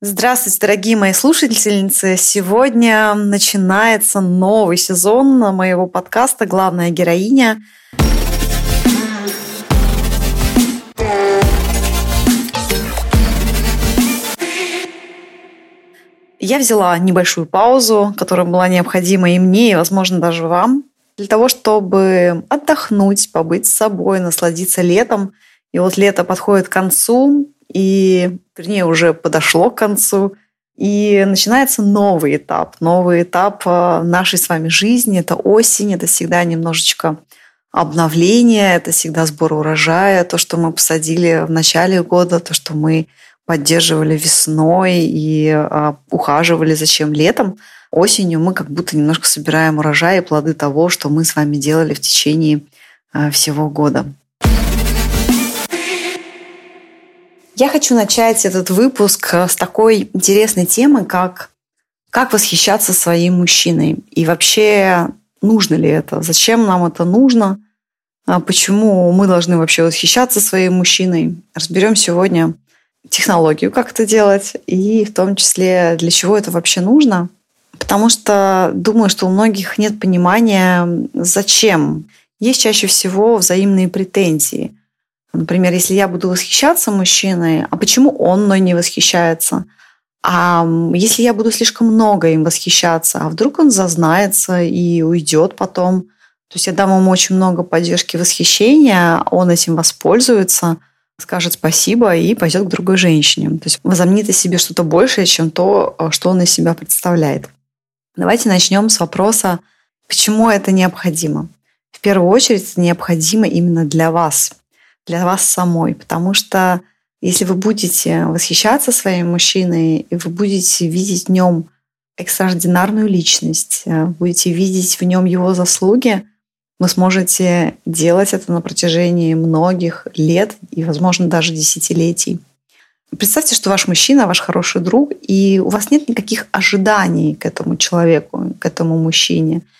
Здравствуйте, дорогие мои слушательницы! Сегодня начинается новый сезон моего подкаста «Главная героиня». Я взяла небольшую паузу, которая была необходима и мне, и, возможно, даже вам, для того, чтобы отдохнуть, побыть с собой, насладиться летом. И вот лето подходит к концу, и, вернее, уже подошло к концу, и начинается новый этап. Новый этап э, нашей с вами жизни. Это осень, это всегда немножечко обновление, это всегда сбор урожая, то, что мы посадили в начале года, то, что мы поддерживали весной и а, ухаживали зачем летом. Осенью мы как будто немножко собираем урожай и плоды того, что мы с вами делали в течение а, всего года. Я хочу начать этот выпуск э, с такой интересной темы, как как восхищаться своим мужчиной. И вообще, нужно ли это? Зачем нам это нужно? А почему мы должны вообще восхищаться своим мужчиной? Разберем сегодня технологию, как это делать, и в том числе, для чего это вообще нужно. Потому что думаю, что у многих нет понимания, зачем. Есть чаще всего взаимные претензии. Например, если я буду восхищаться мужчиной, а почему он мной не восхищается? А если я буду слишком много им восхищаться, а вдруг он зазнается и уйдет потом? То есть я дам ему очень много поддержки восхищения, он этим воспользуется, скажет спасибо и пойдет к другой женщине. То есть возомнит о себе что-то большее, чем то, что он из себя представляет. Давайте начнем с вопроса, почему это необходимо. В первую очередь это необходимо именно для вас – для вас самой. Потому что если вы будете восхищаться своим мужчиной, и вы будете видеть в нем экстраординарную личность, э, будете видеть в нем его заслуги, вы сможете делать это на протяжении многих лет и, возможно, даже десятилетий. Представьте, что ваш мужчина, ваш хороший друг, и у вас нет никаких ожиданий к этому человеку, к этому мужчине –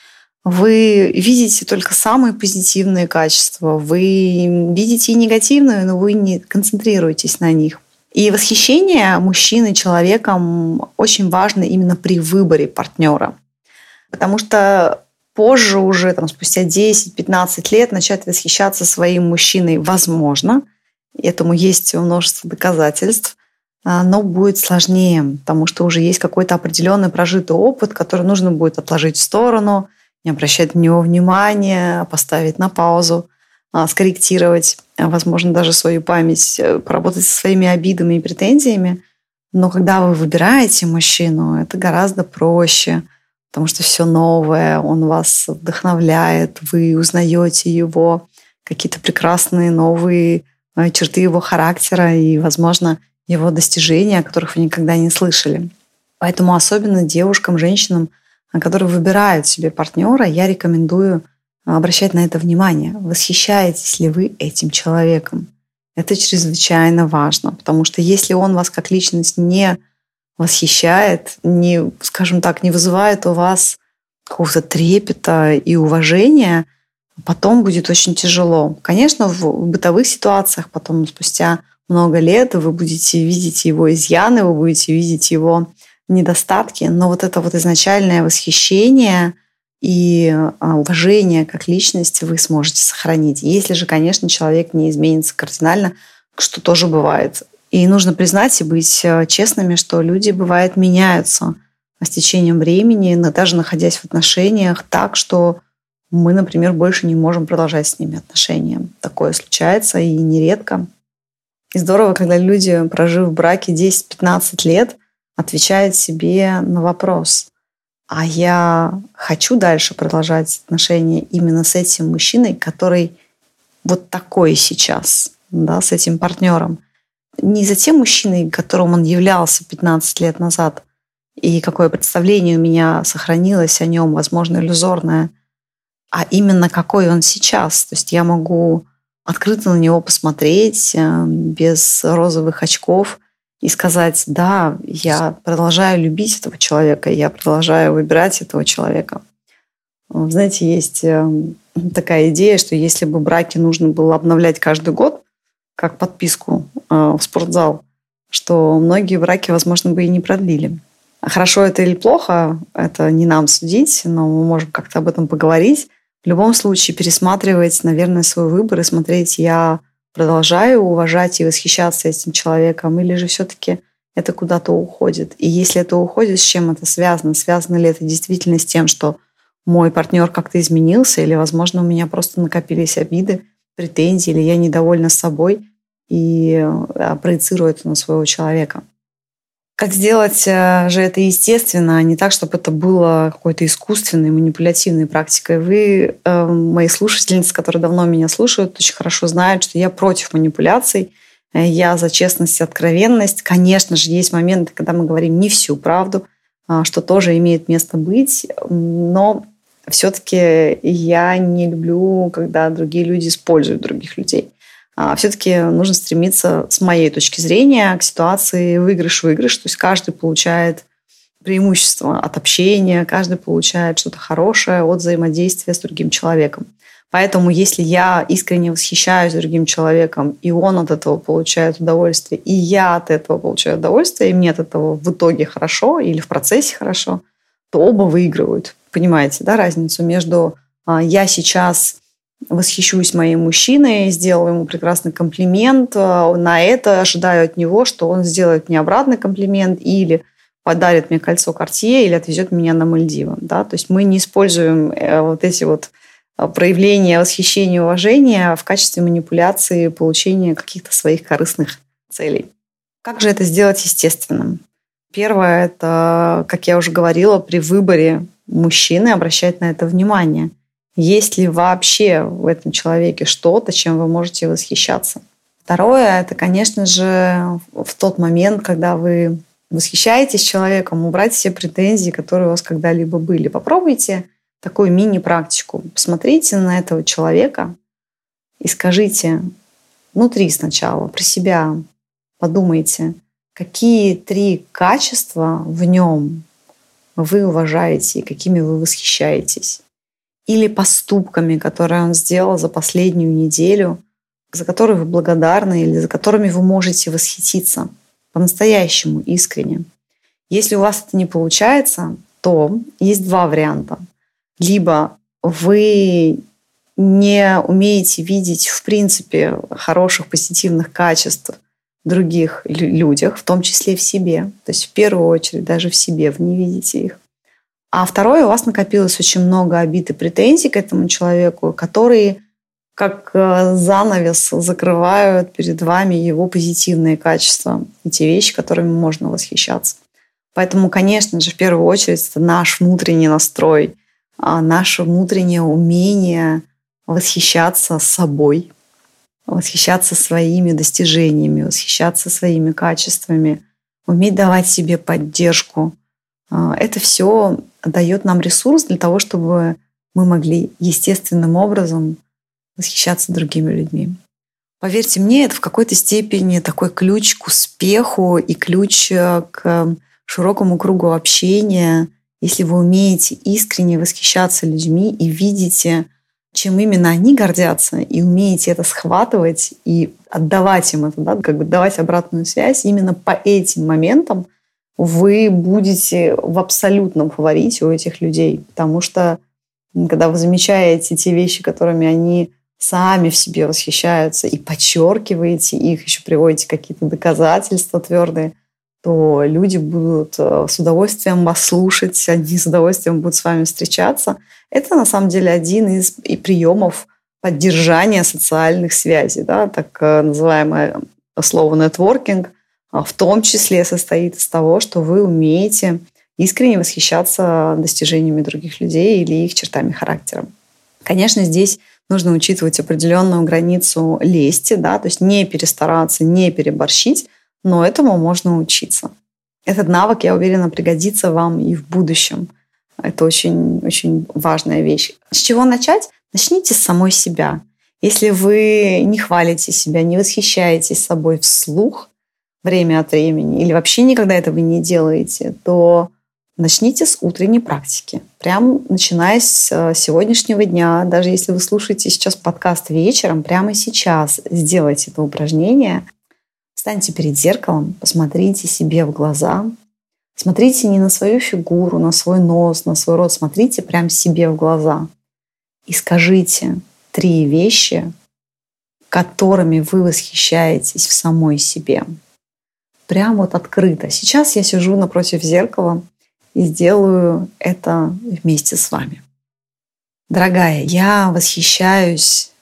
вы видите только самые позитивные качества, вы видите и негативные, но вы не концентрируетесь на них. И восхищение мужчины человеком очень важно именно при выборе партнера. Потому что позже уже, там, спустя 10-15 лет, начать восхищаться своим мужчиной возможно. Этому есть множество доказательств. А, но будет сложнее, потому что уже есть какой-то определенный прожитый опыт, который нужно будет отложить в сторону – не обращать на него внимания, поставить на паузу, а, скорректировать, а, возможно, даже свою память, э, поработать со своими обидами и претензиями. Но когда вы выбираете мужчину, это гораздо проще, потому что все новое, он вас вдохновляет, вы узнаете его, какие-то прекрасные новые э, черты его характера и, возможно, его достижения, о которых вы никогда не слышали. Поэтому особенно девушкам, женщинам – которые выбирают себе партнера, я рекомендую обращать на это внимание. Восхищаетесь ли вы этим человеком? Это чрезвычайно важно, потому что если он вас как личность не восхищает, не, скажем так, не вызывает у вас какого-то трепета и уважения, потом будет очень тяжело. Конечно, в бытовых ситуациях потом спустя много лет вы будете видеть его изъяны, вы будете видеть его недостатки, но вот это вот изначальное восхищение и а, уважение как личность вы сможете сохранить. Если же, конечно, человек не изменится кардинально, что тоже бывает. И нужно признать и быть э, честными, что люди, бывает, меняются с течением времени, даже находясь в отношениях так, что мы, например, больше не можем продолжать с ними отношения. Такое случается и нередко. И здорово, когда люди, прожив в браке 10-15 лет, отвечает себе на вопрос, а я хочу дальше продолжать отношения именно с этим мужчиной, который вот такой сейчас, да, с этим партнером. Не за тем мужчиной, которым он являлся 15 лет назад, и какое представление у меня сохранилось о нем, возможно, иллюзорное, а именно какой он сейчас. То есть я могу открыто на него посмотреть э, без розовых очков – и сказать, да, я продолжаю любить этого человека, я продолжаю выбирать этого человека. Знаете, есть эм, такая идея, что если бы браки нужно было обновлять каждый год, как подписку э, в спортзал, что многие браки, возможно, бы и не продлили. Хорошо это или плохо, это не нам судить, но мы можем как-то об этом поговорить. В любом случае пересматривать, наверное, свой выбор и смотреть, я продолжаю уважать и восхищаться этим человеком, или же все-таки это куда-то уходит. И если это уходит, с чем это связано? Связано ли это действительно с тем, что мой партнер как-то изменился, или, возможно, у меня просто накопились обиды, претензии, или я недовольна собой и э, проецирую это на своего человека. Как сделать э, же это естественно, а не так, чтобы это было какой-то искусственной, манипулятивной практикой. Вы, э, мои слушательницы, которые давно меня слушают, очень хорошо знают, что я против манипуляций. Э, я за честность и откровенность. Конечно же, есть моменты, когда мы говорим не всю правду, э, что тоже имеет место быть, но все-таки я не люблю, когда другие люди используют других людей. А, все-таки нужно стремиться, с моей точки зрения, к ситуации выигрыш-выигрыш. То есть каждый получает преимущество от общения, каждый получает что-то хорошее от взаимодействия с другим человеком. Поэтому если я искренне восхищаюсь другим человеком, и он от этого получает удовольствие, и я от этого получаю удовольствие, и мне от этого в итоге хорошо или в процессе хорошо, то оба выигрывают. Понимаете, да, разницу между а, я сейчас восхищусь моим мужчиной, сделаю ему прекрасный комплимент, э, на это ожидаю от него, что он сделает мне обратный комплимент или подарит мне кольцо Cartier или отвезет меня на Мальдивы. Да? То есть мы не используем э, вот эти вот э, проявления восхищения и уважения в качестве манипуляции получения каких-то своих корыстных целей. Как же это сделать естественным? Первое – это, как я уже говорила, при выборе мужчины обращать на это внимание – есть ли вообще в этом человеке что-то, чем вы можете восхищаться? Второе, это, конечно же, в тот момент, когда вы восхищаетесь человеком, убрать все претензии, которые у вас когда-либо были. Попробуйте такую мини-практику. Посмотрите на этого человека и скажите внутри сначала, про себя, подумайте, какие три качества в нем вы уважаете и какими вы восхищаетесь или поступками, которые он сделал за последнюю неделю, за которые вы благодарны или за которыми вы можете восхититься по-настоящему, искренне. Если у вас это не получается, то есть два варианта. Либо вы не умеете видеть в принципе хороших позитивных качеств в других людях, в том числе в себе. То есть в первую очередь даже в себе вы не видите их. А второе, у вас накопилось очень много обид и претензий к этому человеку, которые как э, занавес закрывают перед вами его позитивные качества и те вещи, которыми можно восхищаться. Поэтому, конечно же, в первую очередь это наш внутренний настрой, а наше внутреннее умение восхищаться собой, восхищаться своими достижениями, восхищаться своими качествами, уметь давать себе поддержку. А, это все дает нам ресурс для того, чтобы мы могли естественным образом восхищаться другими людьми. Поверьте мне, это в какой-то степени такой ключ к успеху и ключ э, к широкому кругу общения, если вы умеете искренне восхищаться людьми и видите, чем именно они гордятся, и умеете это схватывать и отдавать им это, да, как бы давать обратную связь именно по этим моментам – вы будете в абсолютном фаворите у этих людей, потому что когда вы замечаете те вещи, которыми они сами в себе восхищаются и подчеркиваете их, еще приводите какие-то доказательства твердые, то люди будут э, с удовольствием вас слушать, они с удовольствием будут с вами встречаться. Это на самом деле один из приемов поддержания социальных связей, да, так э, называемое слово нетворкинг, в том числе состоит из того, что вы умеете искренне восхищаться достижениями других людей или их чертами характера. Конечно, здесь нужно учитывать определенную границу лести, да, то есть не перестараться, не переборщить, но этому можно учиться. Этот навык, я уверена, пригодится вам и в будущем. Это очень, очень важная вещь. С чего начать? Начните с самой себя. Если вы не хвалите себя, не восхищаетесь собой вслух, время от времени, или вообще никогда этого не делаете, то начните с утренней практики. Прям начиная с э, сегодняшнего дня, даже если вы слушаете сейчас подкаст вечером, прямо сейчас сделайте это упражнение. Встаньте перед зеркалом, посмотрите себе в глаза. Смотрите не на свою фигуру, на свой нос, на свой рот. Смотрите прям себе в глаза. И скажите три вещи, которыми вы восхищаетесь в самой себе. Прям вот открыто. Сейчас я сижу напротив зеркала и сделаю это вместе с вами. Дорогая, я восхищаюсь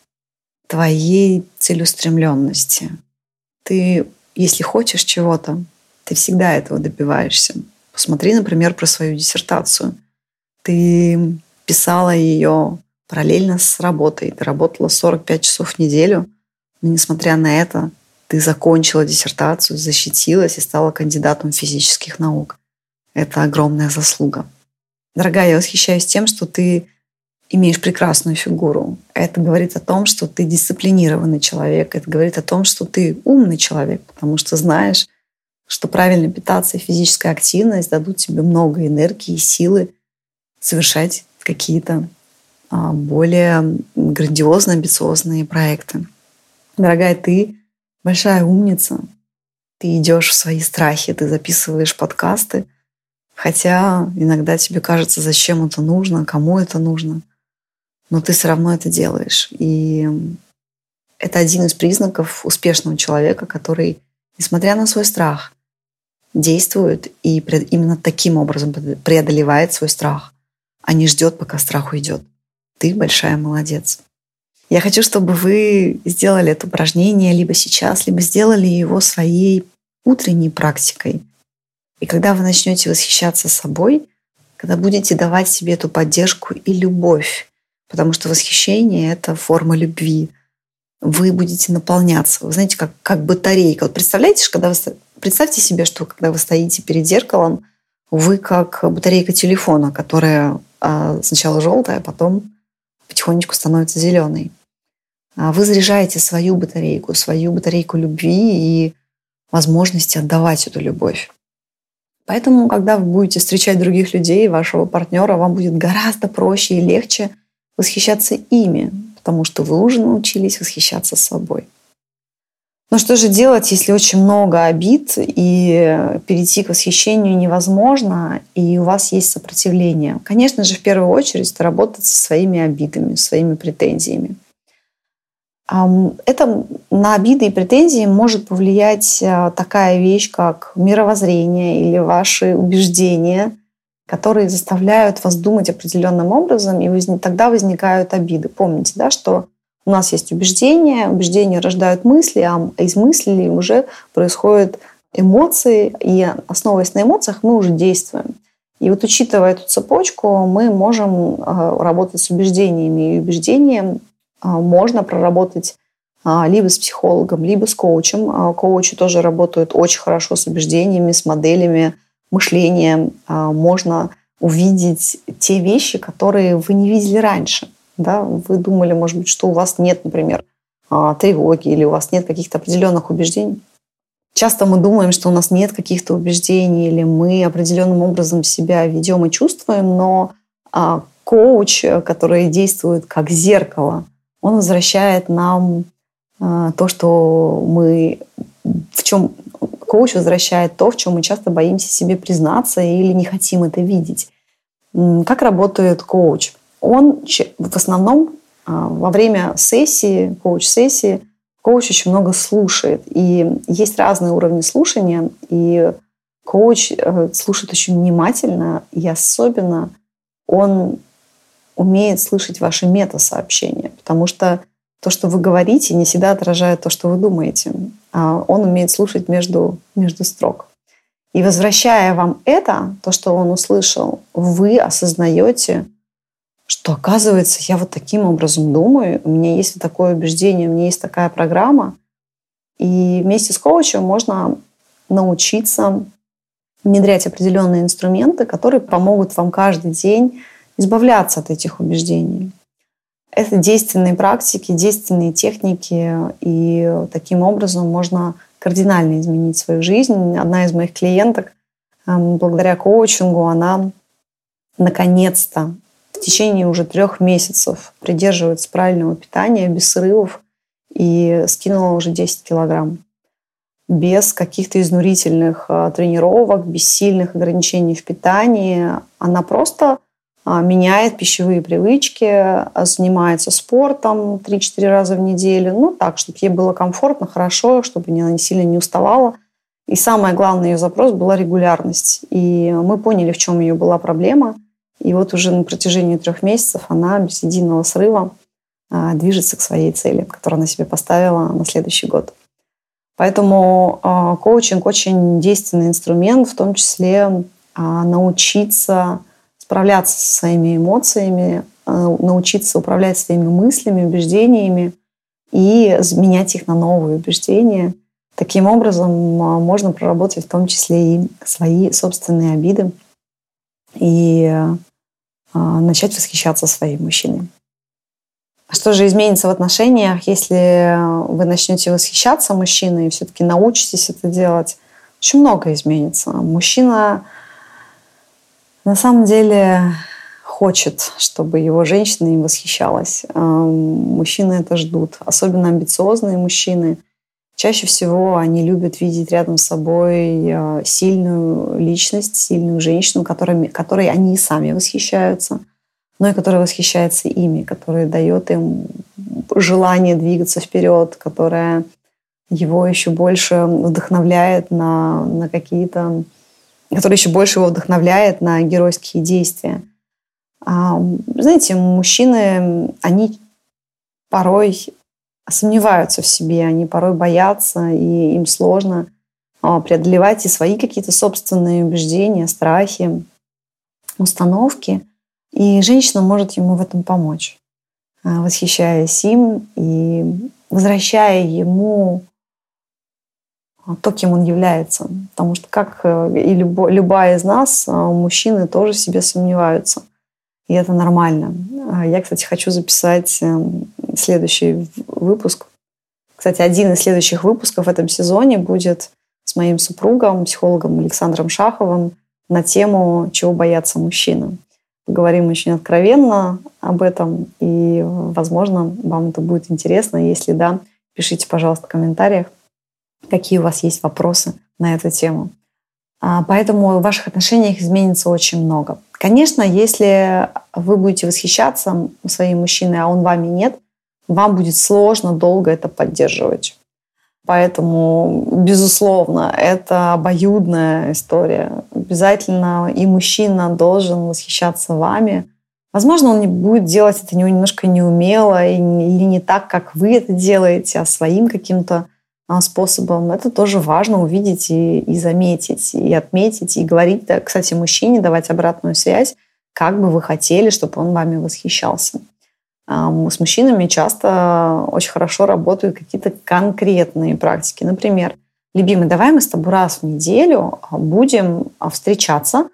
твоей целеустремленности, ты, если хочешь чего-то, ты всегда этого добиваешься. Посмотри, например, про свою диссертацию. Ты писала ее параллельно с работой. Ты работала 45 часов в неделю. Но несмотря на это, ты закончила диссертацию, защитилась и стала кандидатом физических наук. Это огромная заслуга. Дорогая, я восхищаюсь тем, что ты имеешь прекрасную фигуру. Это говорит о том, что ты дисциплинированный человек. Это говорит о том, что ты умный человек, потому что знаешь, что правильно питаться и физическая активность дадут тебе много энергии и силы совершать какие-то а, более грандиозные, амбициозные проекты. Дорогая, ты большая умница. Ты идешь в свои страхи, ты записываешь подкасты, хотя иногда тебе кажется, зачем это нужно, кому это нужно – но ты все равно это делаешь. И это один из признаков успешного человека, который, несмотря на свой страх, действует и именно таким образом преодолевает свой страх, а не ждет, пока страх уйдет. Ты большая молодец. Я хочу, чтобы вы сделали это упражнение либо сейчас, либо сделали его своей утренней практикой. И когда вы начнете восхищаться собой, когда будете давать себе эту поддержку и любовь, Потому что восхищение — это форма любви. Вы будете наполняться. Вы знаете, как, как батарейка. Вот представляете, когда вы, представьте себе, что когда вы стоите перед зеркалом, вы как батарейка телефона, которая а, сначала желтая, а потом потихонечку становится зеленой. А вы заряжаете свою батарейку, свою батарейку любви и возможности отдавать эту любовь. Поэтому, когда вы будете встречать других людей, вашего партнера, вам будет гораздо проще и легче – восхищаться ими, потому что вы уже научились восхищаться собой. Но что же делать, если очень много обид, и перейти к восхищению невозможно, и у вас есть сопротивление? Конечно же, в первую очередь, это работать со своими обидами, своими претензиями. Это на обиды и претензии может повлиять а, такая вещь, как мировоззрение или ваши убеждения – которые заставляют вас думать определенным образом, и тогда возникают обиды. Помните, да, что у нас есть убеждения, убеждения рождают мысли, а из мыслей уже происходят эмоции, и основываясь на эмоциях, мы уже действуем. И вот учитывая эту цепочку, мы можем а, работать с убеждениями. И убеждения а, можно проработать а, либо с психологом, либо с коучем. Коучи тоже работают очень хорошо с убеждениями, с моделями, мышлением а, можно увидеть те вещи, которые вы не видели раньше. Да? Вы думали, может быть, что у вас нет, например, а, тревоги или у вас нет каких-то определенных убеждений. Часто мы думаем, что у нас нет каких-то убеждений или мы определенным образом себя ведем и чувствуем, но а, коуч, который действует как зеркало, он возвращает нам то, что мы в чем коуч возвращает то, в чем мы часто боимся себе признаться или не хотим это видеть. Как работает коуч? Он в основном а, во время сессии, коуч-сессии, коуч очень много слушает. И есть разные уровни слушания, и коуч э, слушает очень внимательно, и особенно он умеет слышать ваши мета-сообщения, потому что то, что вы говорите, не всегда отражает то, что вы думаете. А он умеет слушать между, между строк. И возвращая вам это, то, что он услышал, вы осознаете, что оказывается, я вот таким образом думаю, у меня есть такое убеждение, у меня есть такая программа. И вместе с коучем можно научиться внедрять определенные инструменты, которые помогут вам каждый день избавляться от этих убеждений. Это действенные практики, действенные техники, и таким образом можно кардинально изменить свою жизнь. Одна из моих клиенток, эм, благодаря коучингу, она наконец-то в течение уже трех месяцев придерживается правильного питания, без срывов, и скинула уже 10 килограмм. без каких-то изнурительных э, тренировок, без сильных ограничений в питании. Она просто э, меняет пищевые привычки, занимается спортом 3-4 раза в неделю. Ну, так, чтобы ей было комфортно, хорошо, чтобы она сильно не уставала. И самое главное ее запрос была регулярность. И мы поняли, в чем ее была проблема. И вот уже на протяжении трех месяцев она без единого срыва а, движется к своей цели, которую она себе поставила на следующий год. Поэтому а, коучинг очень действенный инструмент, в том числе а, научиться справляться со своими эмоциями, научиться управлять своими мыслями, убеждениями и менять их на новые убеждения. Таким образом можно проработать в том числе и свои собственные обиды и начать восхищаться своим мужчиной. Что же изменится в отношениях, если вы начнете восхищаться мужчиной и все-таки научитесь это делать? Очень много изменится. Мужчина на самом деле хочет, чтобы его женщина им восхищалась. Мужчины это ждут. Особенно амбициозные мужчины. Чаще всего они любят видеть рядом с собой а, сильную личность, сильную женщину, которой, которой они сами восхищаются – но и который восхищается ими, который дает им желание двигаться вперед, которая его еще больше вдохновляет на, на какие-то, который еще больше его вдохновляет на геройские действия. А, знаете, мужчины, они порой сомневаются в себе, они порой боятся, и им сложно а, преодолевать и свои какие-то собственные убеждения, страхи, установки – и женщина может ему в этом помочь, а, восхищаясь им и возвращая ему то, кем он является. Потому что, как э, и любо, любая из нас, а, мужчины тоже в себе сомневаются. И это нормально. А, я, кстати, хочу записать эм, следующий выпуск. Кстати, один из следующих выпусков в этом сезоне будет с моим супругом, психологом Александром Шаховым на тему «Чего боятся мужчины» поговорим очень откровенно об этом, и, возможно, вам это будет интересно. Если да, пишите, пожалуйста, в комментариях, какие у вас есть вопросы на эту тему. А, поэтому в ваших отношениях изменится очень много. Конечно, если вы будете восхищаться своим мужчиной, а он вами нет, вам будет сложно долго это поддерживать. Поэтому, безусловно, это обоюдная история. Обязательно и мужчина должен восхищаться вами. Возможно, он не будет делать это немножко неумело или не так, как вы это делаете, а своим каким-то способом. Это тоже важно увидеть и, и заметить, и отметить, и говорить, да, кстати, мужчине давать обратную связь, как бы вы хотели, чтобы он вами восхищался. С мужчинами часто очень хорошо работают какие-то конкретные практики. Например, любимый, давай мы с тобой раз в неделю а, будем а, встречаться,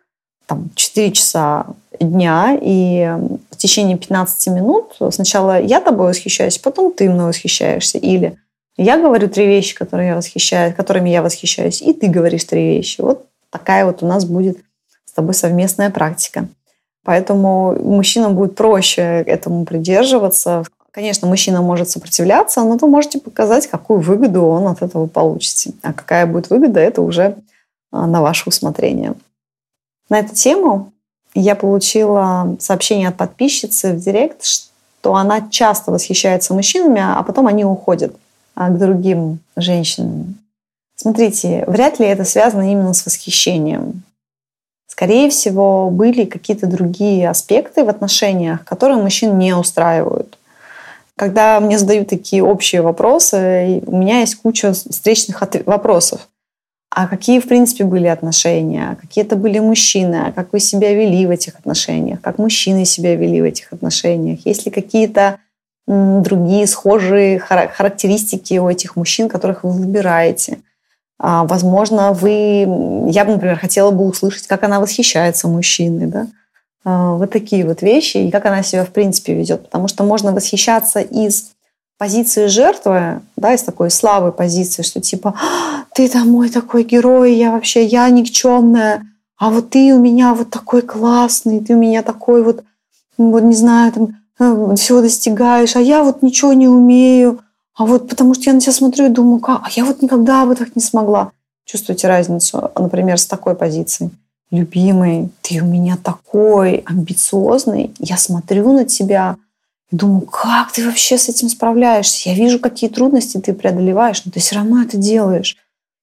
там, 4 часа дня, и в течение 15 минут сначала я тобой восхищаюсь, потом ты мной восхищаешься. Или я говорю три вещи, которые я восхищаюсь, которыми я восхищаюсь, и ты говоришь три вещи. Вот такая вот у нас будет с тобой совместная практика. Поэтому мужчинам будет проще этому придерживаться. Конечно, мужчина может сопротивляться, но вы можете показать, какую выгоду он от этого получит. А какая будет выгода, это уже а, на ваше усмотрение. На эту тему я получила сообщение от подписчицы в директ, что она часто восхищается мужчинами, а потом они уходят к другим женщинам. Смотрите, вряд ли это связано именно с восхищением. Скорее всего, были какие-то другие аспекты в отношениях, которые мужчин не устраивают. Когда мне задают такие общие вопросы, у меня есть куча встречных вопросов. А какие, в принципе, были отношения? Какие это были мужчины? А как вы себя вели в этих отношениях? Как мужчины себя вели в этих отношениях? Есть ли какие-то другие схожие характеристики у этих мужчин, которых вы выбираете? А, возможно, вы... Я бы, например, хотела бы услышать, как она восхищается мужчиной, да? А, вот такие вот вещи, и как она себя в принципе ведет. Потому что можно восхищаться из позиции жертвы, да, из такой слабой позиции, что типа «А, ты там мой такой герой, я вообще, я никчемная, а вот ты у меня вот такой классный, ты у меня такой вот, вот не знаю, там, всего достигаешь, а я вот ничего не умею, А вот потому что я на тебя смотрю и думаю, как, а я вот никогда бы так не смогла. Чувствуете разницу, например, с такой позиции? Любимый, ты у меня такой амбициозный, я смотрю на тебя и думаю, как ты вообще с этим справляешься? Я вижу, какие трудности ты преодолеваешь, но ты все равно это делаешь.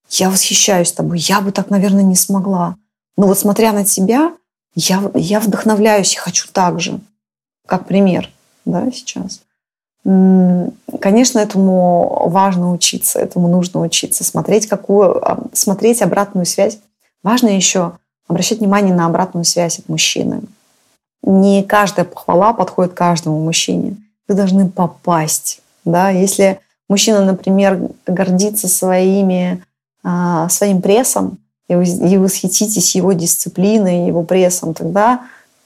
Я восхищаюсь тобой, я бы так, наверное, не смогла. Но вот смотря на тебя, я, я вдохновляюсь и хочу так же, как пример да, сейчас. Конечно, этому важно учиться, этому нужно учиться, смотреть, какую, а, смотреть обратную связь. Важно еще обращать внимание на обратную связь от мужчины. Не каждая похвала подходит каждому мужчине. Вы должны попасть. Да? Если мужчина, например, гордится своими, а, своим прессом, и вы, и восхититесь его дисциплиной, его прессом, тогда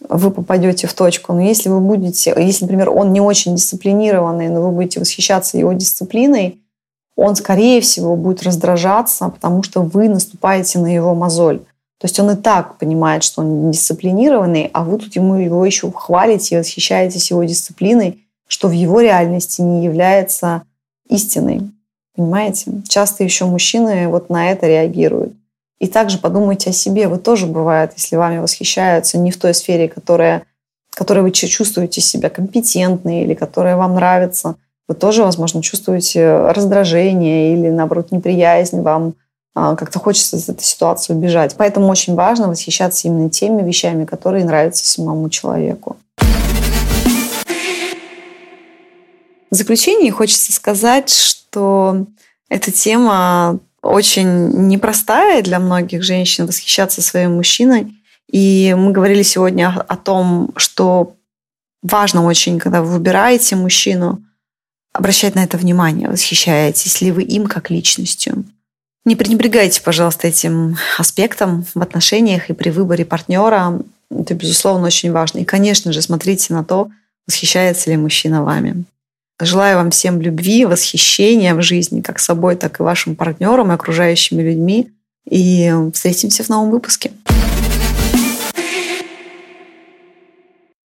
вы попадете в точку. Но если вы будете, если, например, он не очень дисциплинированный, но вы будете восхищаться его дисциплиной, он, скорее всего, будет раздражаться, потому что вы наступаете на его мозоль. То есть он и так понимает, что он дисциплинированный, а вы тут ему его еще хвалите и восхищаетесь его дисциплиной, что в его реальности не является истиной. Понимаете? Часто еще мужчины вот на это реагируют. И также подумайте о себе. Вы тоже бывает, если вами восхищаются не в той сфере, которая, которой вы чувствуете себя компетентной или которая вам нравится. Вы тоже, возможно, чувствуете раздражение или, наоборот, неприязнь вам. А, как-то хочется из этой ситуации убежать. Поэтому очень важно восхищаться именно теми вещами, которые нравятся самому человеку. В заключение хочется сказать, что эта тема очень непростая для многих женщин восхищаться своим мужчиной. И мы говорили сегодня о том, что важно очень, когда вы выбираете мужчину, обращать на это внимание, восхищаетесь ли вы им как личностью. Не пренебрегайте, пожалуйста, этим аспектом в отношениях и при выборе партнера. Это, безусловно, очень важно. И, конечно же, смотрите на то, восхищается ли мужчина вами. Желаю вам всем любви, восхищения в жизни, как собой, так и вашим партнерам и окружающими людьми. И встретимся в новом выпуске.